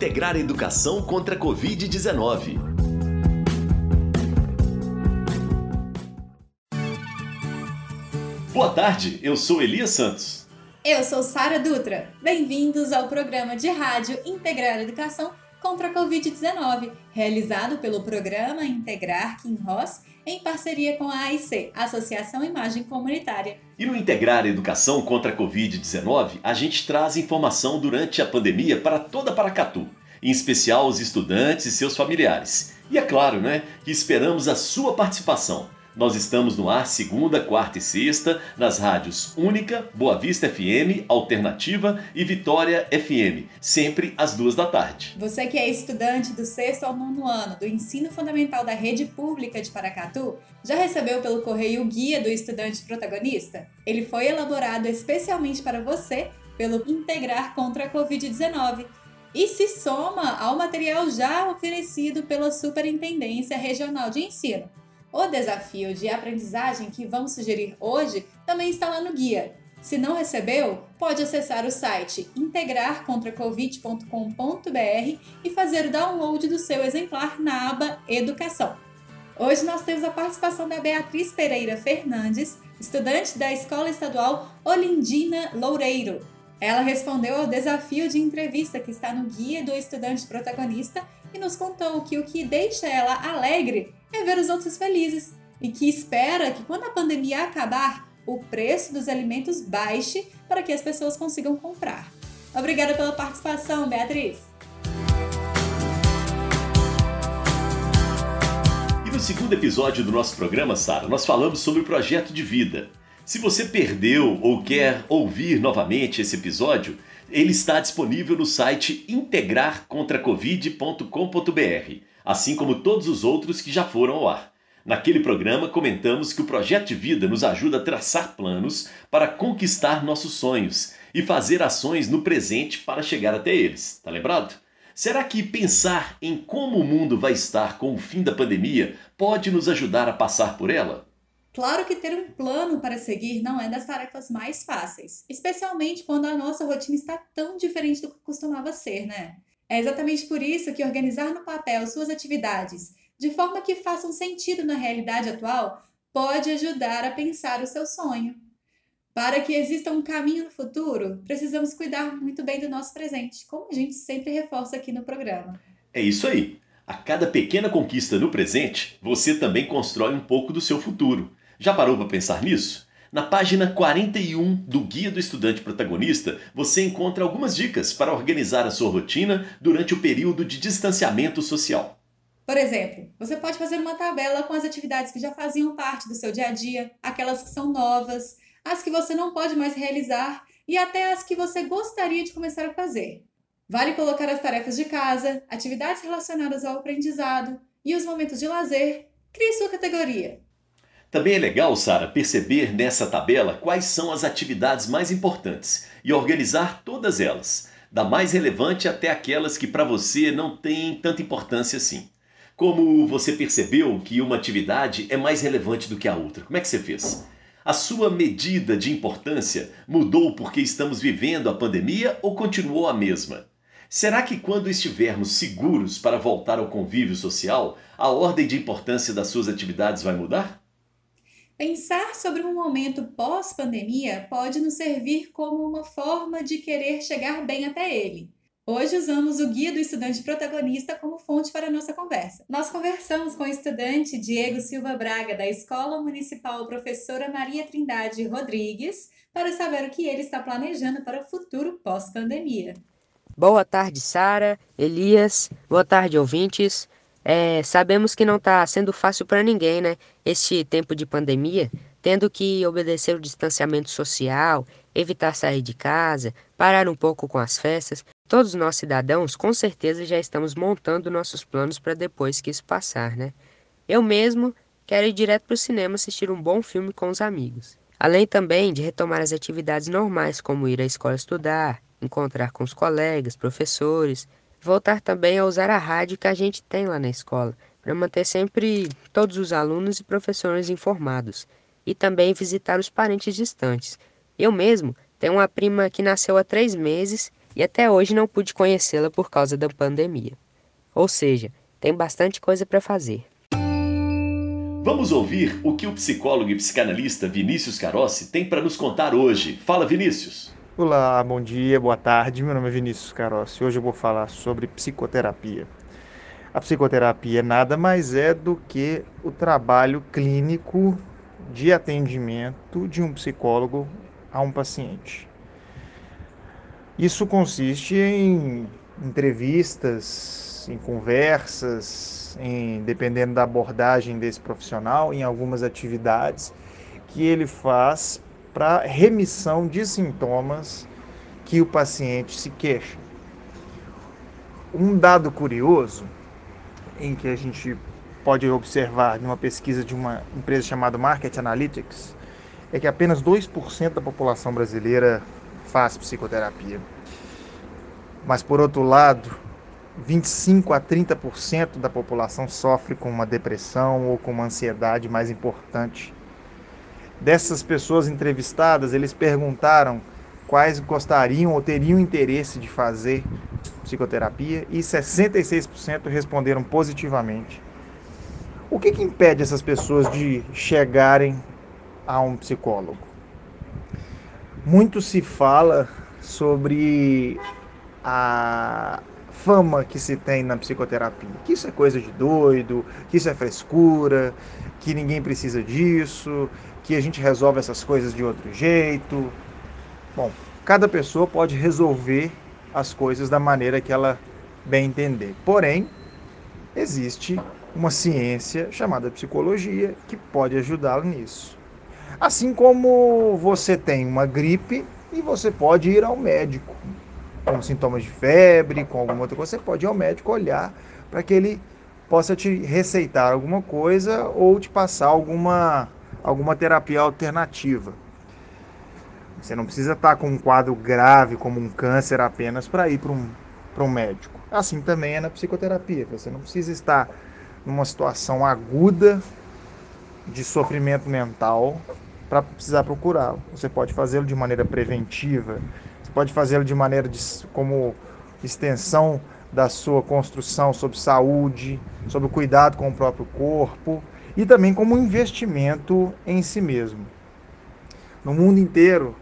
integrar a educação contra a Covid-19. Boa tarde, eu sou Elias Santos. Eu sou Sara Dutra. Bem-vindos ao programa de rádio Integrar a Educação contra a Covid-19, realizado pelo programa Integrar Kim Ross em parceria com a AIC, Associação Imagem Comunitária. E no Integrar a Educação contra a Covid-19, a gente traz informação durante a pandemia para toda Paracatu, em especial os estudantes e seus familiares. E é claro, né, que esperamos a sua participação. Nós estamos no ar segunda, quarta e sexta, nas rádios Única, Boa Vista FM, Alternativa e Vitória FM, sempre às duas da tarde. Você que é estudante do sexto ao nono ano do ensino fundamental da rede pública de Paracatu, já recebeu pelo correio o guia do estudante protagonista? Ele foi elaborado especialmente para você pelo Integrar contra a Covid-19 e se soma ao material já oferecido pela Superintendência Regional de Ensino. O desafio de aprendizagem que vamos sugerir hoje também está lá no guia. Se não recebeu, pode acessar o site integrarcontracovid.com.br e fazer o download do seu exemplar na aba Educação. Hoje nós temos a participação da Beatriz Pereira Fernandes, estudante da Escola Estadual Olindina Loureiro. Ela respondeu ao desafio de entrevista que está no guia do estudante protagonista e nos contou que o que deixa ela alegre é ver os outros felizes e que espera que quando a pandemia acabar, o preço dos alimentos baixe para que as pessoas consigam comprar. Obrigada pela participação, Beatriz. E no segundo episódio do nosso programa, Sara, nós falamos sobre o projeto de vida. Se você perdeu ou quer ouvir novamente esse episódio, ele está disponível no site integrarcontracovid.com.br, assim como todos os outros que já foram ao ar. Naquele programa comentamos que o projeto de vida nos ajuda a traçar planos para conquistar nossos sonhos e fazer ações no presente para chegar até eles. Tá lembrado? Será que pensar em como o mundo vai estar com o fim da pandemia pode nos ajudar a passar por ela? Claro que ter um plano para seguir não é das tarefas mais fáceis, especialmente quando a nossa rotina está tão diferente do que costumava ser, né? É exatamente por isso que organizar no papel suas atividades de forma que façam sentido na realidade atual pode ajudar a pensar o seu sonho. Para que exista um caminho no futuro, precisamos cuidar muito bem do nosso presente, como a gente sempre reforça aqui no programa. É isso aí. A cada pequena conquista no presente, você também constrói um pouco do seu futuro. Já parou para pensar nisso? Na página 41 do Guia do Estudante Protagonista, você encontra algumas dicas para organizar a sua rotina durante o período de distanciamento social. Por exemplo, você pode fazer uma tabela com as atividades que já faziam parte do seu dia a dia, aquelas que são novas, as que você não pode mais realizar e até as que você gostaria de começar a fazer. Vale colocar as tarefas de casa, atividades relacionadas ao aprendizado e os momentos de lazer. Crie sua categoria. Também é legal, Sara, perceber nessa tabela quais são as atividades mais importantes e organizar todas elas, da mais relevante até aquelas que para você não têm tanta importância assim. Como você percebeu que uma atividade é mais relevante do que a outra? Como é que você fez? A sua medida de importância mudou porque estamos vivendo a pandemia ou continuou a mesma? Será que quando estivermos seguros para voltar ao convívio social, a ordem de importância das suas atividades vai mudar? Pensar sobre um momento pós-pandemia pode nos servir como uma forma de querer chegar bem até ele. Hoje usamos o Guia do Estudante Protagonista como fonte para a nossa conversa. Nós conversamos com o estudante Diego Silva Braga, da Escola Municipal Professora Maria Trindade Rodrigues, para saber o que ele está planejando para o futuro pós-pandemia. Boa tarde, Sara, Elias, boa tarde, ouvintes. É, sabemos que não está sendo fácil para ninguém, né? Este tempo de pandemia, tendo que obedecer o distanciamento social, evitar sair de casa, parar um pouco com as festas. Todos nós cidadãos, com certeza, já estamos montando nossos planos para depois que isso passar, né? Eu mesmo quero ir direto para o cinema assistir um bom filme com os amigos. Além também de retomar as atividades normais, como ir à escola estudar, encontrar com os colegas, professores, voltar também a usar a rádio que a gente tem lá na escola, para manter sempre todos os alunos e professores informados, e também visitar os parentes distantes. Eu mesmo tenho uma prima que nasceu há três meses e até hoje não pude conhecê-la por causa da pandemia. Ou seja, tem bastante coisa para fazer. Vamos ouvir o que o psicólogo e psicanalista Vinícius Carossi tem para nos contar hoje. Fala, Vinícius! Olá, bom dia, boa tarde. Meu nome é Vinícius Carossi. Hoje eu vou falar sobre psicoterapia. A psicoterapia nada mais é do que o trabalho clínico de atendimento de um psicólogo a um paciente. Isso consiste em entrevistas, em conversas, em dependendo da abordagem desse profissional, em algumas atividades que ele faz para remissão de sintomas que o paciente se queixa. Um dado curioso em que a gente pode observar numa pesquisa de uma empresa chamada Market Analytics é que apenas 2% da população brasileira faz psicoterapia. Mas por outro lado, 25 a 30% da população sofre com uma depressão ou com uma ansiedade mais importante. Dessas pessoas entrevistadas, eles perguntaram quais gostariam ou teriam interesse de fazer psicoterapia e 66% responderam positivamente. O que, que impede essas pessoas de chegarem a um psicólogo? Muito se fala sobre a fama que se tem na psicoterapia, que isso é coisa de doido, que isso é frescura, que ninguém precisa disso, que a gente resolve essas coisas de outro jeito. Bom, cada pessoa pode resolver as coisas da maneira que ela bem entender. Porém, existe uma ciência chamada psicologia que pode ajudá-lo nisso. Assim como você tem uma gripe e você pode ir ao médico com sintomas de febre, com alguma outra coisa, você pode ir ao médico olhar para que ele possa te receitar alguma coisa ou te passar alguma, alguma terapia alternativa. Você não precisa estar com um quadro grave como um câncer apenas para ir para um, para um médico. Assim também é na psicoterapia. Você não precisa estar numa situação aguda de sofrimento mental para precisar procurá-lo. Você pode fazê-lo de maneira preventiva, você pode fazê-lo de maneira de, como extensão da sua construção sobre saúde, sobre o cuidado com o próprio corpo e também como investimento em si mesmo. No mundo inteiro,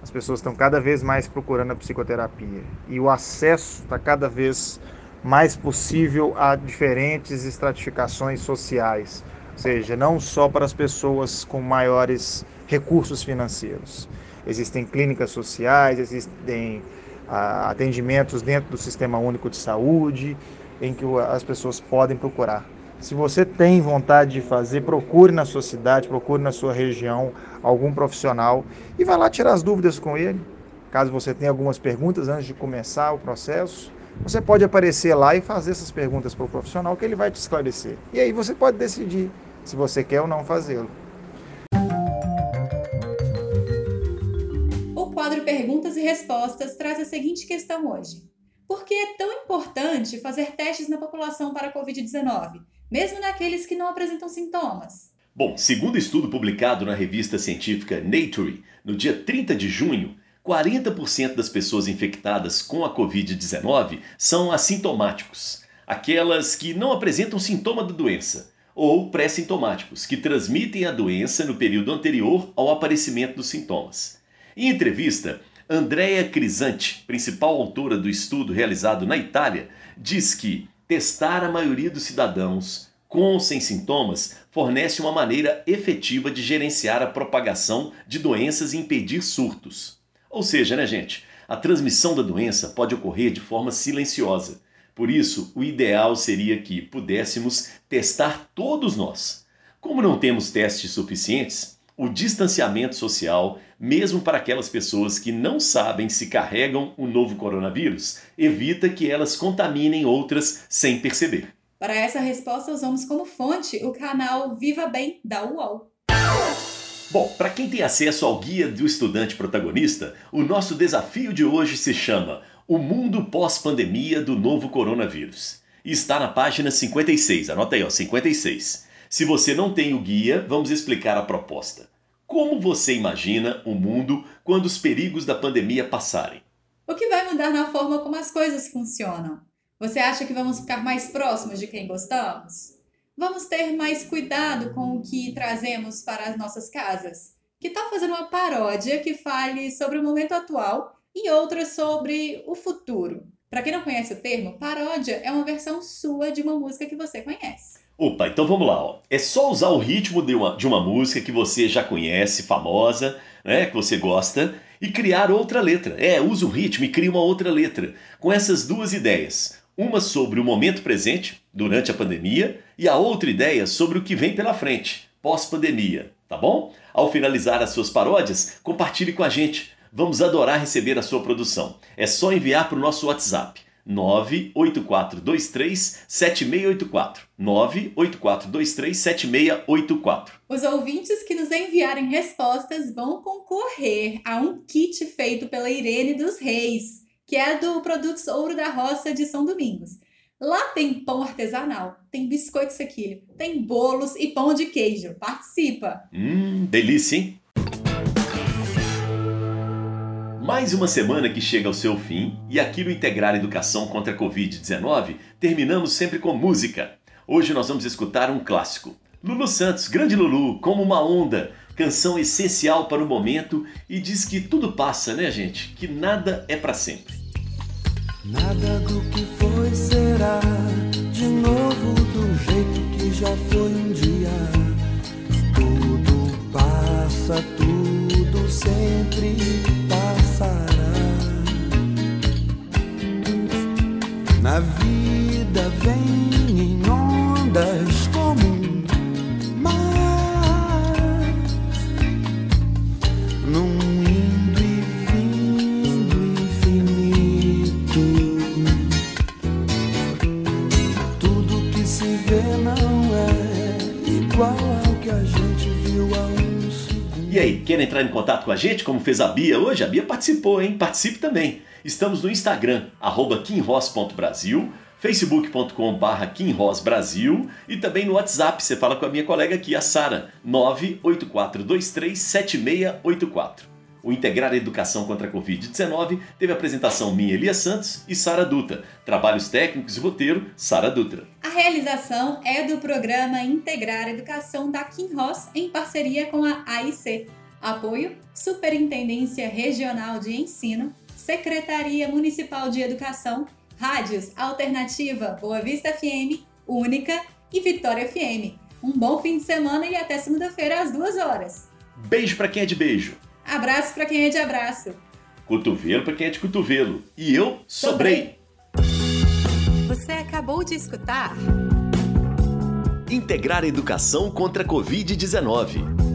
as pessoas estão cada vez mais procurando a psicoterapia e o acesso está cada vez mais possível a diferentes estratificações sociais, ou seja, não só para as pessoas com maiores recursos financeiros. Existem clínicas sociais, existem ah, atendimentos dentro do Sistema Único de Saúde, em que as pessoas podem procurar. Se você tem vontade de fazer, procure na sua cidade, procure na sua região algum profissional e vá lá tirar as dúvidas com ele. Caso você tenha algumas perguntas antes de começar o processo, você pode aparecer lá e fazer essas perguntas para o profissional que ele vai te esclarecer. E aí você pode decidir se você quer ou não fazê-lo. O quadro Perguntas e Respostas traz a seguinte questão hoje: Por que é tão importante fazer testes na população para a Covid-19? Mesmo naqueles que não apresentam sintomas. Bom, segundo estudo publicado na revista científica Nature, no dia 30 de junho, 40% das pessoas infectadas com a Covid-19 são assintomáticos, aquelas que não apresentam sintoma da doença, ou pré-sintomáticos, que transmitem a doença no período anterior ao aparecimento dos sintomas. Em entrevista, Andrea Crisante, principal autora do estudo realizado na Itália, diz que testar a maioria dos cidadãos com ou sem sintomas fornece uma maneira efetiva de gerenciar a propagação de doenças e impedir surtos. Ou seja, né, gente? A transmissão da doença pode ocorrer de forma silenciosa. Por isso, o ideal seria que pudéssemos testar todos nós. Como não temos testes suficientes, o distanciamento social, mesmo para aquelas pessoas que não sabem se carregam o novo coronavírus, evita que elas contaminem outras sem perceber. Para essa resposta, usamos como fonte o canal Viva Bem da UOL. Bom, para quem tem acesso ao guia do estudante protagonista, o nosso desafio de hoje se chama O Mundo Pós-Pandemia do Novo Coronavírus. E está na página 56, anota aí, ó, 56. Se você não tem o guia, vamos explicar a proposta. Como você imagina o mundo quando os perigos da pandemia passarem? O que vai mudar na forma como as coisas funcionam? Você acha que vamos ficar mais próximos de quem gostamos? Vamos ter mais cuidado com o que trazemos para as nossas casas? Que tal fazer uma paródia que fale sobre o momento atual e outra sobre o futuro? Para quem não conhece o termo, paródia é uma versão sua de uma música que você conhece. Opa, então vamos lá. Ó. É só usar o ritmo de uma, de uma música que você já conhece, famosa, né, que você gosta, e criar outra letra. É, usa o ritmo e cria uma outra letra. Com essas duas ideias. Uma sobre o momento presente, durante a pandemia, e a outra ideia sobre o que vem pela frente, pós-pandemia, tá bom? Ao finalizar as suas paródias, compartilhe com a gente. Vamos adorar receber a sua produção. É só enviar para o nosso WhatsApp 984237684. 984237684. Os ouvintes que nos enviarem respostas vão concorrer a um kit feito pela Irene dos Reis, que é do Produtos Ouro da Roça de São Domingos. Lá tem pão artesanal, tem biscoito sequilho, tem bolos e pão de queijo. Participa! Hum, delícia, hein? Mais uma semana que chega ao seu fim e aqui no Integrar Educação contra a Covid-19 terminamos sempre com música. Hoje nós vamos escutar um clássico. Lulu Santos, Grande Lulu, Como uma Onda, canção essencial para o momento e diz que tudo passa, né, gente? Que nada é para sempre. Nada do que foi será quer entrar em contato com a gente, como fez a Bia hoje? A Bia participou, hein? Participe também. Estamos no Instagram, arroba kimross.brasil, facebook.com.br kimrossbrasil e também no WhatsApp, você fala com a minha colega aqui, a Sara, 984237684. O Integrar Educação contra a Covid-19 teve apresentação minha, Elia Santos, e Sara Dutra. Trabalhos técnicos e roteiro, Sara Dutra. A realização é do programa Integrar Educação da Kim Ross em parceria com a AIC. Apoio Superintendência Regional de Ensino Secretaria Municipal de Educação, rádios Alternativa Boa Vista FM, Única e Vitória FM. Um bom fim de semana e até segunda-feira às duas horas. Beijo para quem é de beijo. Abraço para quem é de abraço. Cotovelo para quem é de cotovelo. E eu sobrei. Você acabou de escutar Integrar a Educação contra a Covid-19